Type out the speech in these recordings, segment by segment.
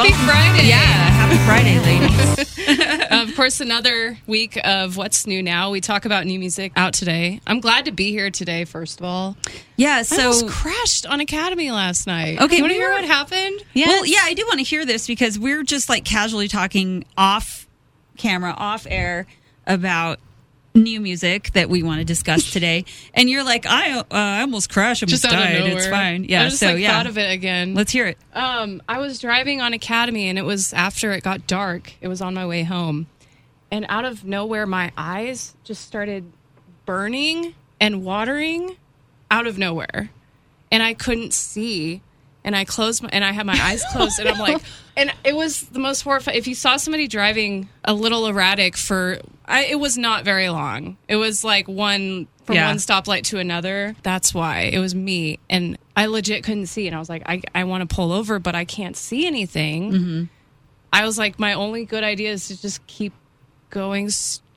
Happy Welcome- Friday. Yeah, happy Friday, ladies. of course, another week of What's New Now. We talk about new music out today. I'm glad to be here today, first of all. Yeah, I so almost crashed on Academy last night. Okay, you want to we hear were- what happened? Yeah. Well, yeah, I do want to hear this because we're just like casually talking off camera, off air about new music that we want to discuss today. And you're like, I, uh, I almost crashed, almost Just out died. It's fine. Yeah, I just so like, yeah, thought of it again. let's hear it. Um, I was driving on Academy, and it was after it got dark. It was on my way home, and out of nowhere, my eyes just started burning and watering out of nowhere, and I couldn't see. And I closed my, and I had my eyes closed, and I'm like, and it was the most horrifying. If you saw somebody driving a little erratic for, I, it was not very long. It was like one from Yeah. one stoplight to another. That's why it was me, and I legit couldn't see. And I was like, I, I want to pull over, but I can't see anything. Mm-hmm. I was like, my only good idea is to just keep going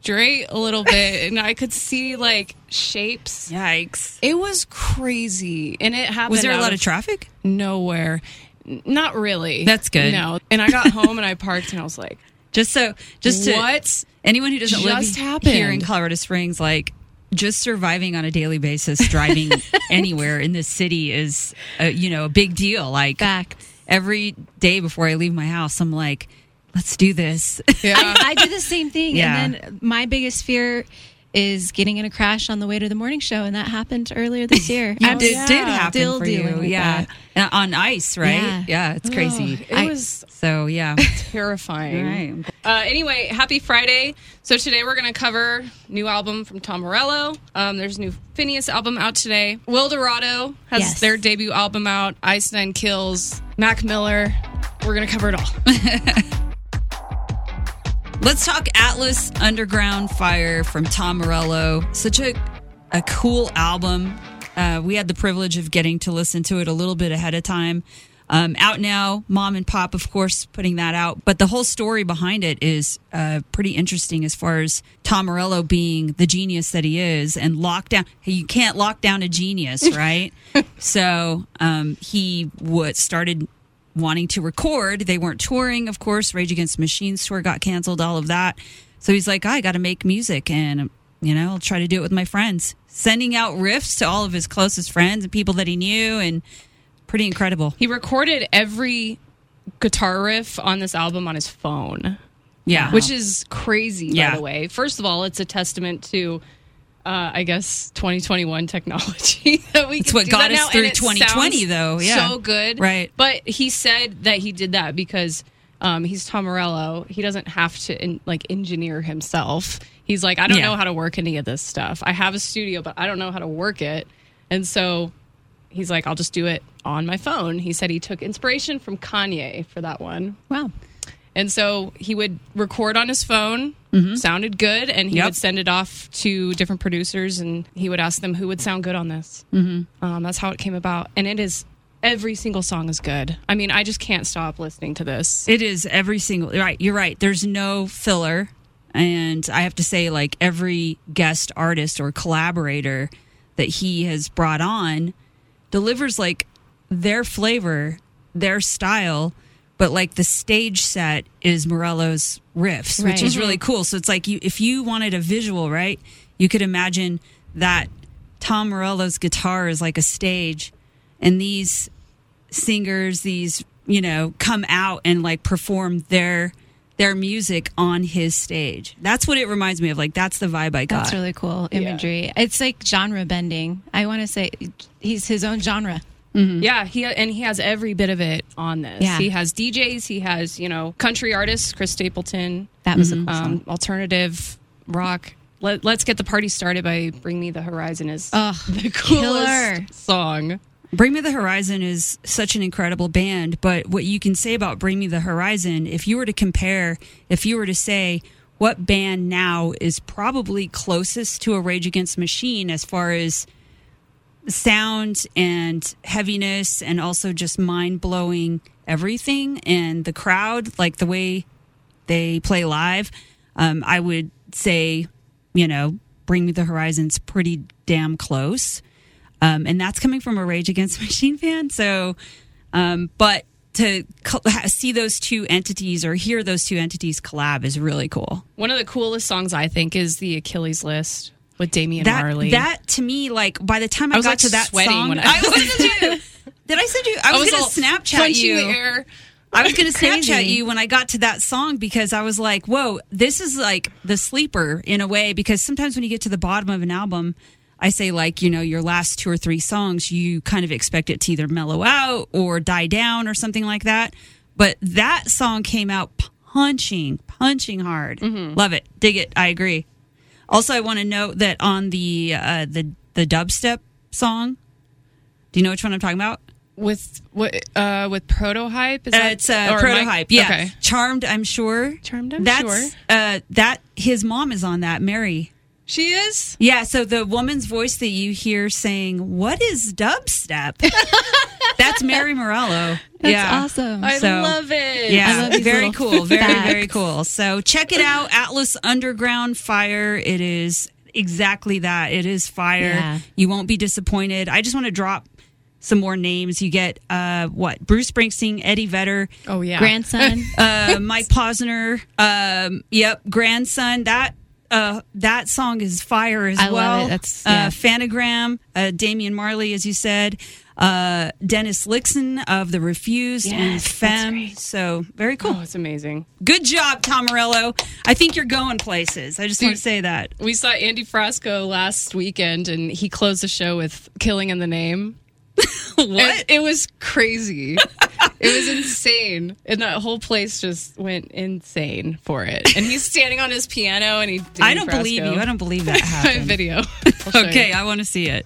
straight a little bit, and I could see like shapes. Yikes. It was crazy, and it happened. Was there a lot of traffic? nowhere? Not really. That's good. No, and I got home and I parked, and I was like, Just so, just to "What? anyone who doesn't live happened? here in Colorado Springs, like just surviving on a daily basis, driving anywhere in this city is, a, you know, a big deal. Like Facts. every day before I leave my house, I'm like, let's do this. Yeah, I do the same thing. Yeah. And then my biggest fear is getting in a crash on the way to the morning show, and that happened earlier this year. You I'm did, yeah. did happen still for you, yeah, on ice, right? Yeah. it's crazy. it I- was so yeah, terrifying. Right. Uh, anyway, happy Friday. So today we're going to cover new album from Tom Morello. Um, there's a new Finneas album out today. Wilderado has Yes. their debut album out. Ice Nine Kills. Mac Miller. We're going to cover it all. Let's talk Atlas Underground Fire from Tom Morello. Such a a cool album. Uh, we had the privilege of getting to listen to it a little bit ahead of time. Um, out now, mom and pop, of course, putting that out. But the whole story behind it is uh, pretty interesting as far as Tom Morello being the genius that he is and lockdown. Hey, you can't lock down a genius, right? so um, he what started wanting to record. They weren't touring, of course. Rage Against Machines tour got canceled, all of that. So he's like, I got to make music and, you know, I'll try to do it with my friends. Sending out riffs to all of his closest friends and people that he knew and pretty incredible. He recorded every guitar riff on this album on his phone. Yeah. which is crazy Yeah. by the way first of all it's a testament to uh, I guess 2021 technology that we It's what got us now, through and 2020 though, yeah. so good Right. but he said that he did that because um, he's Tom Morello he doesn't have to in, like engineer himself he's like I don't Yeah. know how to work any of this stuff I have a studio but I don't know how to work it and so he's like I'll just do it on my phone he said he took inspiration from Kanye for that one wow. And so he would record on his phone, sounded good, and he Yep. would send it off to different producers, and he would ask them who would sound good on this. Mm-hmm. Um, that's how it came about, and it is every single song is good. I mean, I just can't stop listening to this. It is every single right. You're right. There's no filler, and I have to say, like every guest artist or collaborator that he has brought on delivers like their flavor, their style, but like the stage set is Morello's riffs, which Right. is really mm-hmm. cool. So it's like you, if you wanted a visual, right, you could imagine that Tom Morello's guitar is like a stage, and these singers these you know come out and like perform their their music on his stage that's what it reminds me of like that's the vibe i got That's really cool imagery. It's like genre bending. I want to say he's his own genre. Yeah, he and he has every bit of it on this. Yeah. He has DJs, he has you know country artists, Chris Stapleton, That was song. um, alternative rock. Let, let's get the party started by "Bring Me the Horizon" is the coolest killer. song. bring me the horizon is such an incredible band but what you can say about bring me the horizon if you were to compare if you were to say what band now is probably closest to a rage against machine as far as sound and heaviness and also just mind-blowing everything. And the crowd like the way they play live um, i would say you know bring me the horizon's pretty damn close. Um, and that's coming from a rage against machine fan. So um, but to see those two entities or hear those two entities collab is really cool. One of the coolest songs I think is the Achilles List with Damian That Marley. that to me, like by the time I, I was, got like, to that sweating song, when I- I was. Did I send you? I was, all going to Snapchat you. I was going to Snapchat you when I got to that song because I was like, whoa, this is like the sleeper in a way. Because sometimes when you get to the bottom of an album, I say, like, you know, your last two or three songs, you kind of expect it to either mellow out or die down or something like that. But that song came out punching, punching hard. Mm-hmm. Love it. Dig it. I agree. Also, I want to note that on the uh, the the dubstep song, do you know which one I'm talking about? with what uh with Protohype is Uh, that it's uh, Protohype. Yeah, okay charmed. I'm sure. Charmed, I'm That's, sure. Uh, that his mom is on that. Mary. She is Yeah. So the woman's voice that you hear saying, "What is dubstep?" That's Mary Morello. That's yeah. awesome. i So, love it Yeah, love very cool. Very, facts. very cool. So check it out. Atlas Underground Fire. It is exactly that. It is fire. Yeah. You won't be disappointed. I just want to drop some more names. You get uh what? Bruce Springsteen, Eddie Vedder, oh yeah Grandson. uh, Mike Posner. Um, yep, grandson. That uh, that song is fire as I well. That's- uh, yeah. Phantogram, uh, Damian Marley, as you said, uh, Dennis Lyxzén of the Refused and Yes, that's Femme. So very cool. oh it's amazing Good job, Tom Morello. I think you're going places. I just want to say that. we saw andy frasco last weekend and he closed the show with killing in the name What? And it was crazy it was insane and that whole place just went insane for it and he's standing on his piano and he I don't believe you. I don't believe that my happened. video I'll you. okay, I want to see it.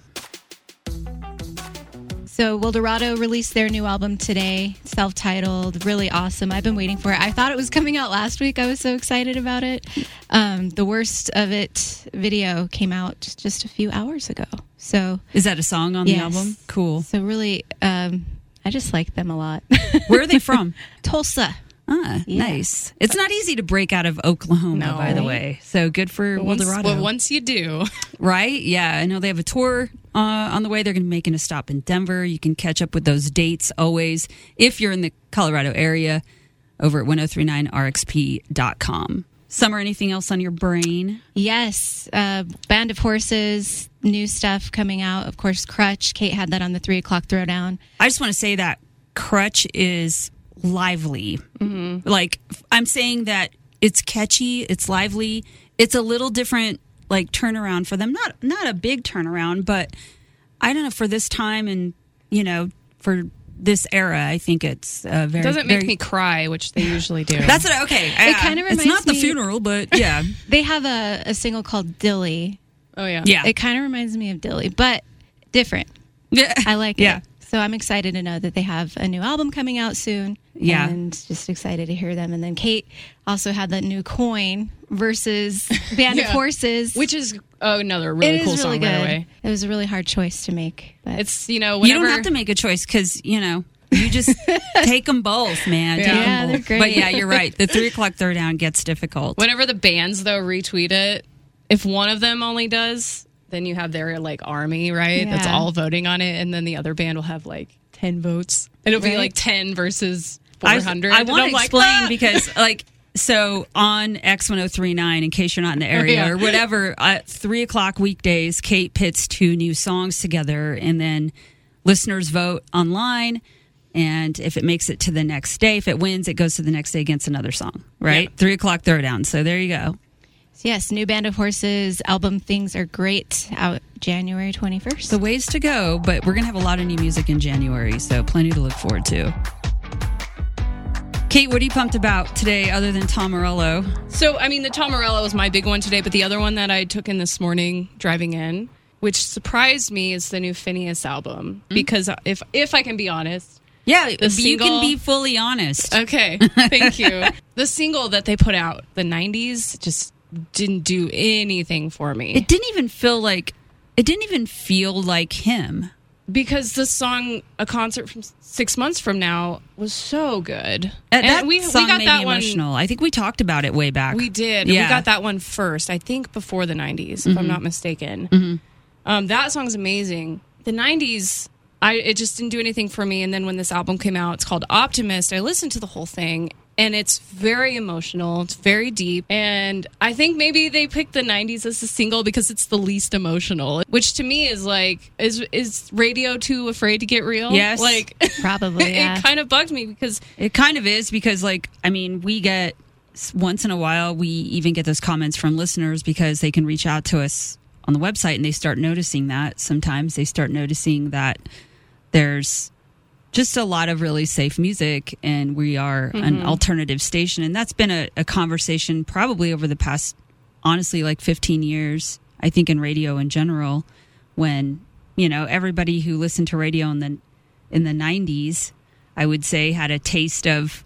So Wilderado released their new album today, self-titled, really awesome. I've been waiting for it. I thought it was coming out last week. I was so excited about it. Um, the worst of it video came out just a few hours ago. So, Is that a song on the album? Cool. so really, um, I just like them a lot. Where are they from? Tulsa. Ah, Yeah. nice. It's not easy to break out of Oklahoma, No. by the way. So good for But once, Wilderado. well, once you do right? Yeah, I know they have a tour uh, on the way. They're going to be making a stop in Denver. You can catch up with those dates always if you're in the Colorado area over at 1039rxp.com. Summer, anything else on your brain? Yes, uh, Band of Horses, new stuff coming out. Of course, Crutch. Kate had that on the three o'clock throwdown. I just want to say that Crutch is lively. Mm-hmm. Like, I'm saying that it's catchy, it's lively, it's a little different, like turnaround for them. Not not a big turnaround, but I don't know for this time and you know for this era, I think it's uh, very. it doesn't make very- me cry which they usually do That's what, okay. It kinda reminds. Me It's not reminds the me- funeral, but yeah, They have a, a single called Dilly. oh yeah yeah, It kind of reminds me of Dilly, but different. yeah. I like Yeah. it. So I'm excited to know that they have a new album coming out soon. Yeah. And just excited to hear them. And then Kate also had that new coin versus Band of Horses. which is oh, another it really is cool really song good. by the way It was a really hard choice to make. But it's you know You don't have to make a choice because you know you just take them both, man. Take Yeah. 'em Yeah, both. they're great. But yeah, you're right. The three o'clock third down gets difficult. whenever the bands though retweet it if one of them only does then you have their like army right that's all voting on it and then the other band will have like 10 votes and it'll be like 10 versus 400 I And want to like, explain "Ah!" because like so on X1039, in case you're not in the area Yeah. or whatever, at three o'clock weekdays, Kate pits two new songs together, and then listeners vote online. And if it makes it to the next day, if it wins, it goes to the next day against another song, right? Yeah. Three o'clock throwdown. So there you go. Yes, new Band of Horses album Things Are Great out January 21st. The ways to go, but we're going to have a lot of new music in January, so plenty to look forward to. Kate, what are you pumped about today other than Tom Morello? so i mean the tom morello was my big one today but the other one that i took in this morning driving in which surprised me is the new finneas album Mm. because if if i can be honest Yeah, you single- can be fully honest. Okay, thank you. the single that they put out, the '90s, just didn't do anything for me it didn't even feel like it didn't even feel like him. because the song "A Concert from Six Months from Now" was so good. Uh, And that we, song we got made that me one. I think we talked about it way back. We did. Yeah. We got that one first. I think before the '90s, if Mm-hmm. I'm not mistaken. Um, that song's amazing. The '90s I it just didn't do anything for me. And then when this album came out, it's called Optimist. I listened to the whole thing, and it's very emotional. It's very deep, and I think maybe they picked the '90s as a single because it's the least emotional. Which to me is like, is is radio too afraid to get real? Yes. like Probably, yeah. it kind of bugged me because It kind of is because, like, I mean, we get once in a while, we even get those comments from listeners because they can reach out to us on the website and they start noticing that. Sometimes they start noticing that there's just a lot of really safe music and we are an mm-hmm. alternative station. And that's been a, a conversation probably over the past, honestly, like 15 years, I think, in radio in general, when, you know, everybody who listened to radio in the, in the 90s, I would say, had a taste of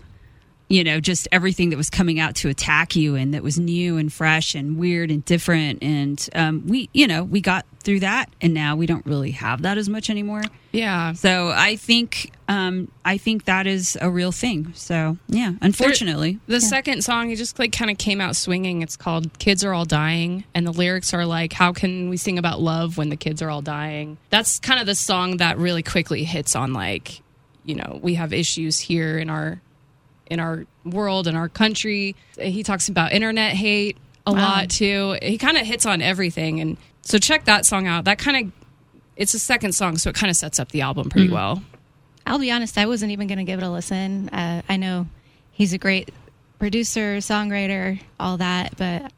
you know, just everything that was coming out to attack you and that was new and fresh and weird and different. And um, we, you know, we got through that and now we don't really have that as much anymore. yeah, So I think, um, I think that is a real thing. So yeah, unfortunately. The second song, he just like kind of came out swinging. It's called "Kids Are All Dying," and the lyrics are like, "How can we sing about love when the kids are all dying?" That's kind of the song that really quickly hits on like, you know, we have issues here in our in our world and our country. He talks about internet hate a lot too. He kind of hits on everything, and so check that song out. That kind of it's a second song, so it kind of sets up the album pretty well. I'll be honest, I wasn't even going to give it a listen. Uh, I know he's a great producer, songwriter, all that, but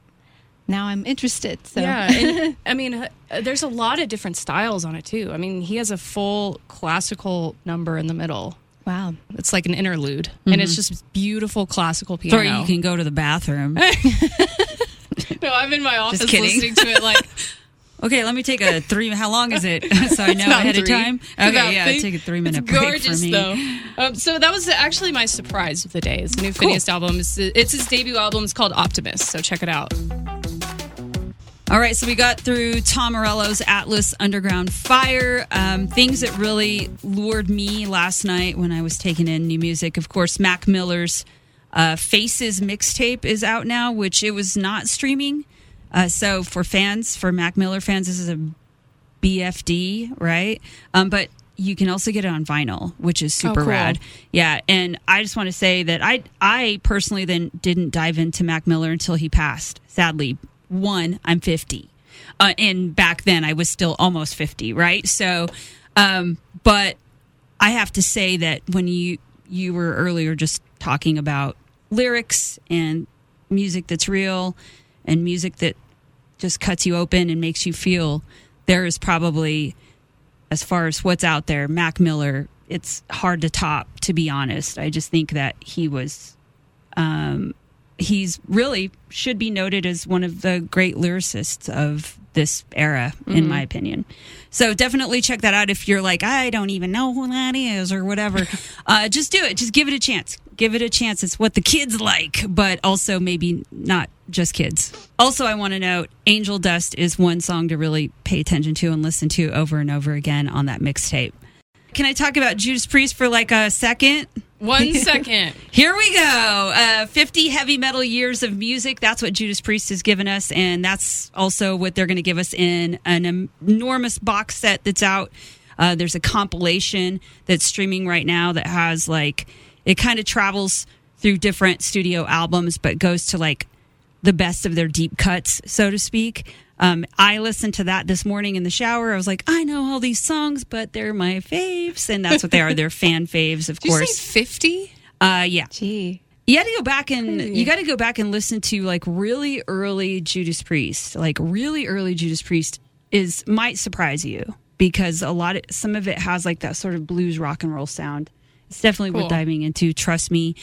now I'm interested. So Yeah, and, I mean, uh, there's a lot of different styles on it too. I mean, he has a full classical number in the middle. Wow. It's like an interlude, and it's just beautiful classical piano. Or you can go to the bathroom. no, I'm in my office listening to it. Like, Okay, let me take a three. How long is it? So I know not ahead of time. It's about Okay, yeah, three. take a three minute it's break gorgeous for me. though. Um, so that was actually my surprise of the day. It's the new Finneas album. It's, it's his debut album. It's called Optimist. So check it out. All right, so we got through Tom Morello's Atlas Underground Fire. Um, things that really lured me last night when I was taking in new music. Of course, Mac Miller's uh, Faces mixtape is out now, which it was not streaming. Uh, so for fans, for Mac Miller fans, this is a BFD, right? Um, but you can also get it on vinyl, which is super cool. rad. Yeah, and I just want to say that I I personally then didn't dive into Mac Miller until he passed. Sadly, one, I'm 50. Uh, and back then I was still almost 50, right? So um but I have to say that when you you were earlier just talking about lyrics and music that's real and music that just cuts you open and makes you feel there is probably as far as what's out there mac miller it's hard to top to be honest i just think that he was um he's really should be noted as one of the great lyricists of this era in my opinion. So definitely check that out if you're like i don't even know who that is or whatever. Uh, just do it. Just give it a chance. Give it a chance. It's what the kids like but also maybe not just kids. Also i want to note angel dust is one song to really pay attention to and listen to over and over again on that mixtape. Can i talk about judas priest for like a second One second. here we go. Uh, 50 heavy metal years of music. That's what Judas Priest has given us. And that's also what they're going to give us in an enormous box set that's out. Uh, there's a compilation that's streaming right now that has like, it kind of travels through different studio albums, but goes to like the best of their deep cuts, so to speak. Um, I listened to that this morning in the shower. I was like, I know all these songs, but they're my faves. And that's what they are. They're fan faves, of Did course. 50? Uh, yeah. Gee. You got to go back and you got to go back and listen to like really early Judas Priest. Like really early Judas Priest is might surprise you because a lot of some of it has like that sort of blues rock and roll sound. It's definitely Cool. worth diving into. Trust me.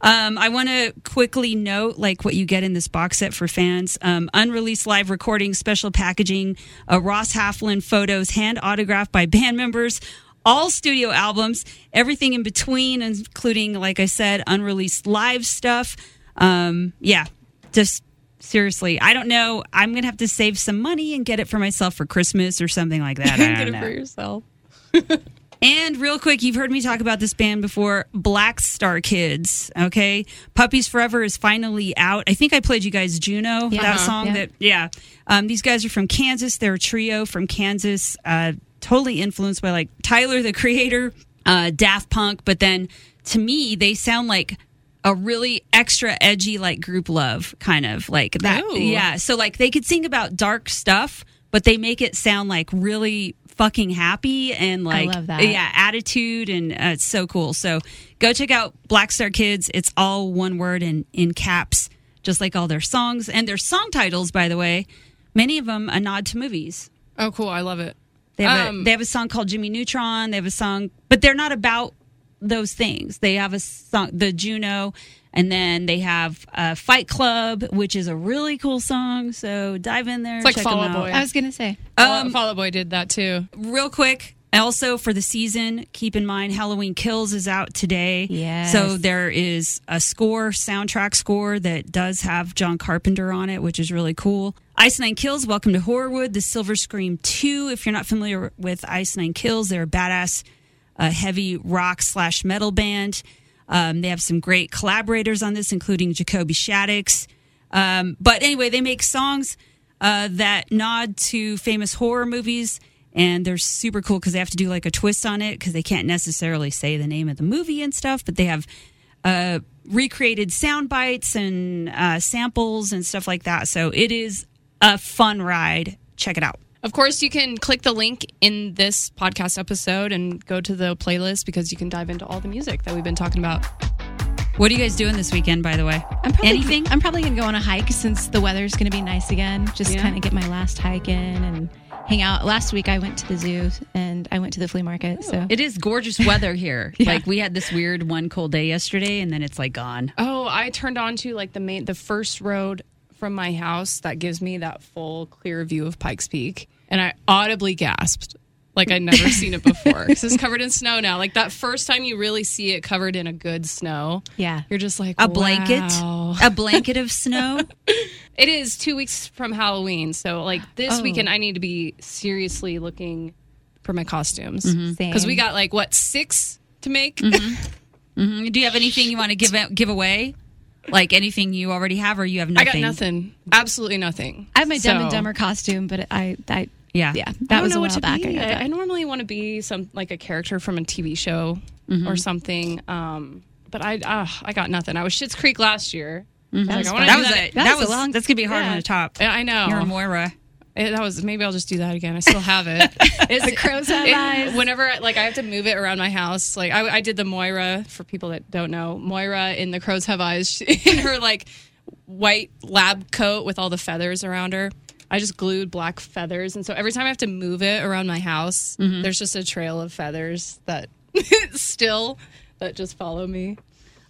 Um, I want to quickly note like what you get in this box set for fans: um, unreleased live recordings, special packaging, uh, Ross Halfin photos, hand autographed by band members, all studio albums, everything in between, including, like I said, unreleased live stuff. Um, yeah, just seriously, I don't know. I'm gonna have to save some money and get it for myself for Christmas or something like that. I Get it for yourself. And real quick, you've heard me talk about this band before, Black Star Kids. Okay, Puppies Forever is finally out. I think I played you guys Juno, Yeah. that Uh-huh. song. Yeah. That yeah. Um, these guys are from Kansas. They're a trio from Kansas. Uh, totally influenced by like Tyler the Creator, uh, Daft Punk, but then to me they sound like a really extra edgy like Grouplove kind of like that. Ooh. Yeah, so like they could sing about dark stuff, but they make it sound like really fucking happy and like love that. yeah attitude and uh, it's so cool. So go check out Black Star Kids. It's all one word and in caps, just like all their songs and their song titles. By the way, many of them a nod to movies. Oh, cool. I love it. They have, a, Um, they have a song called Jimmy Neutron. They have a song, but they're not about those things. They have a song, the Juno, and then they have uh, Fight Club, which is a really cool song. So dive in there. It's like check Fall Out out. Boy. I was gonna say. Um, Fall Out Boy did that too. Real quick, also for the season, keep in mind Halloween Kills is out today. Yes. So there is a score, soundtrack score that does have John Carpenter on it, which is really cool. Ice Nine Kills, welcome to Horrorwood, the Silver Scream 2. If you're not familiar with Ice Nine Kills, they're a badass uh, heavy rock slash metal band. Um, they have some great collaborators on this, including Jacoby Shaddix. Um, but anyway, they make songs uh, that nod to famous horror movies, and they're super cool because they have to do like a twist on it because they can't necessarily say the name of the movie and stuff, but they have uh, recreated sound bites and uh, samples and stuff like that. So it is a fun ride. Check it out. Of course, you can click the link in this podcast episode and go to the playlist because you can dive into all the music that we've been talking about. What are you guys doing this weekend, by the way? I'm probably, Anything? I'm probably gonna go on a hike since the weather's gonna be nice again. Just Yeah. kind of get my last hike in and hang out. Last week I went to the zoo and I went to the flea market. Oh, so It is gorgeous weather here. Yeah. Like we had this weird one cold day yesterday, and then it's like gone. Oh, I turned on to like the main, the first road from my house that gives me that full clear view of Pikes Peak, and I audibly gasped like I'd never seen it before because it's covered in snow now. Like that first time you really see it covered in a good snow, yeah, you're just like A blanket, a blanket of snow. It is two weeks from Halloween, so like this Oh. weekend I need to be seriously looking for my costumes same. because we got like what six to make. Mhm. Do you have anything you want to give out- give away? Like anything you already have, or you have nothing? I got nothing, absolutely nothing. I have my Dumb and So- Dumber costume, but I, I Yeah. yeah, I that don't was know a what while to back. I I. I normally want to be some like a character from a TV show Mm-hmm. or something. Um, but I uh, I got nothing. I was Schitt's Creek last year. I was like, I That was that. it. That That was was a long- that's gonna be hard Yeah. on the top. I know. You're Moira. It- that was maybe I'll just do that again. I still have it. It's, The crows have it- eyes. Whenever like I have to move it around my house, like I, I did the Moira for people that don't know. Moira in the crows have eyes she- in her like white lab coat with all the feathers around her. I just glued black feathers, and so every time I have to move it around my house, Mm-hmm. there's just a trail of feathers that still that just follow me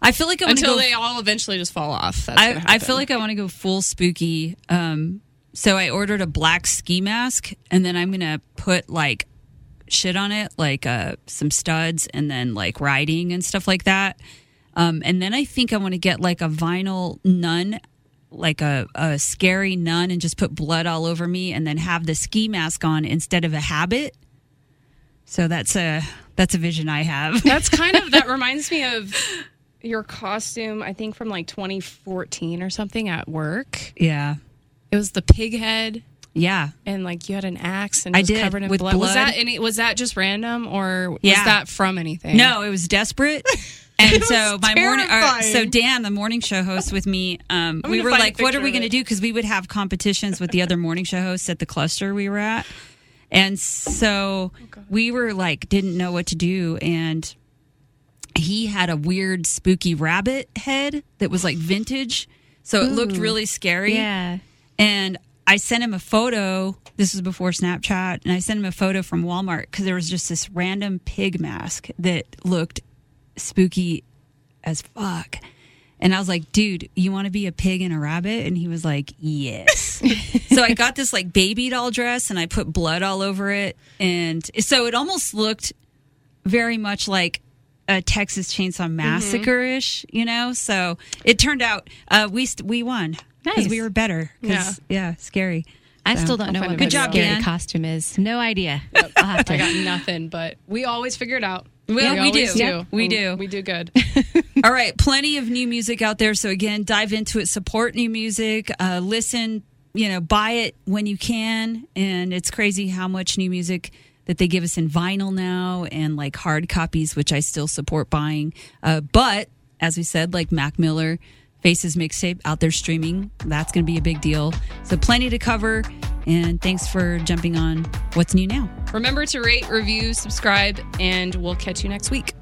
I feel like I want to until go. they all eventually just fall off. That's I, I feel like I want to go full spooky. Um, so I ordered a black ski mask, and then I'm gonna put like shit on it, like uh, some studs, and then like writing and stuff like that. Um, and then I think I want to get like a vinyl nun, like a, a scary nun, and just put blood all over me, and then have the ski mask on instead of a habit. So that's a that's a vision I have. That's kind of that reminds me of your costume. I think from like 2014 or something at work. yeah, It was the pig head, yeah. and like you had an axe and I was did, covered in with blood. Was that any? Was that just random or was Yeah. that from anything? No, it was desperate. And so my morning, uh, so Dan, the morning show host with me, um, we were like, "What are we going to do?" Because we would have competitions with the other morning show hosts at the cluster we were at, and so we were like, didn't know what to do, and he had a weird, spooky rabbit head that was like vintage, so it looked really scary. yeah. And I sent him a photo. This was before Snapchat, and I sent him a photo from Walmart because there was just this random pig mask that looked spooky as fuck. And I was like, dude, you want to be a pig and a rabbit? And he was like, yes. so I got this like baby doll dress and I put blood all over it. And so it almost looked very much like a Texas Chainsaw Massacre ish, you know? So it turned out uh, we, st- we won because Nice. we were better. yeah. Yeah. scary. I So- still don't I'll know what a Good job, Dan. costume is. No idea. I'll have to. I got nothing. But we always figure it out. Well, we always do. do. Yep, we do. We do good. All right, plenty of new music out there. So again, dive into it, support new music, uh, listen, you know, buy it when you can. And it's crazy how much new music that they give us in vinyl now and like hard copies, which I still support buying. Uh, but as we said, like Mac Miller, Faces mixtape out there streaming. That's going to be a big deal. So, plenty to cover. And thanks for jumping on What's New Now. Remember to rate, review, subscribe, and we'll catch you next week.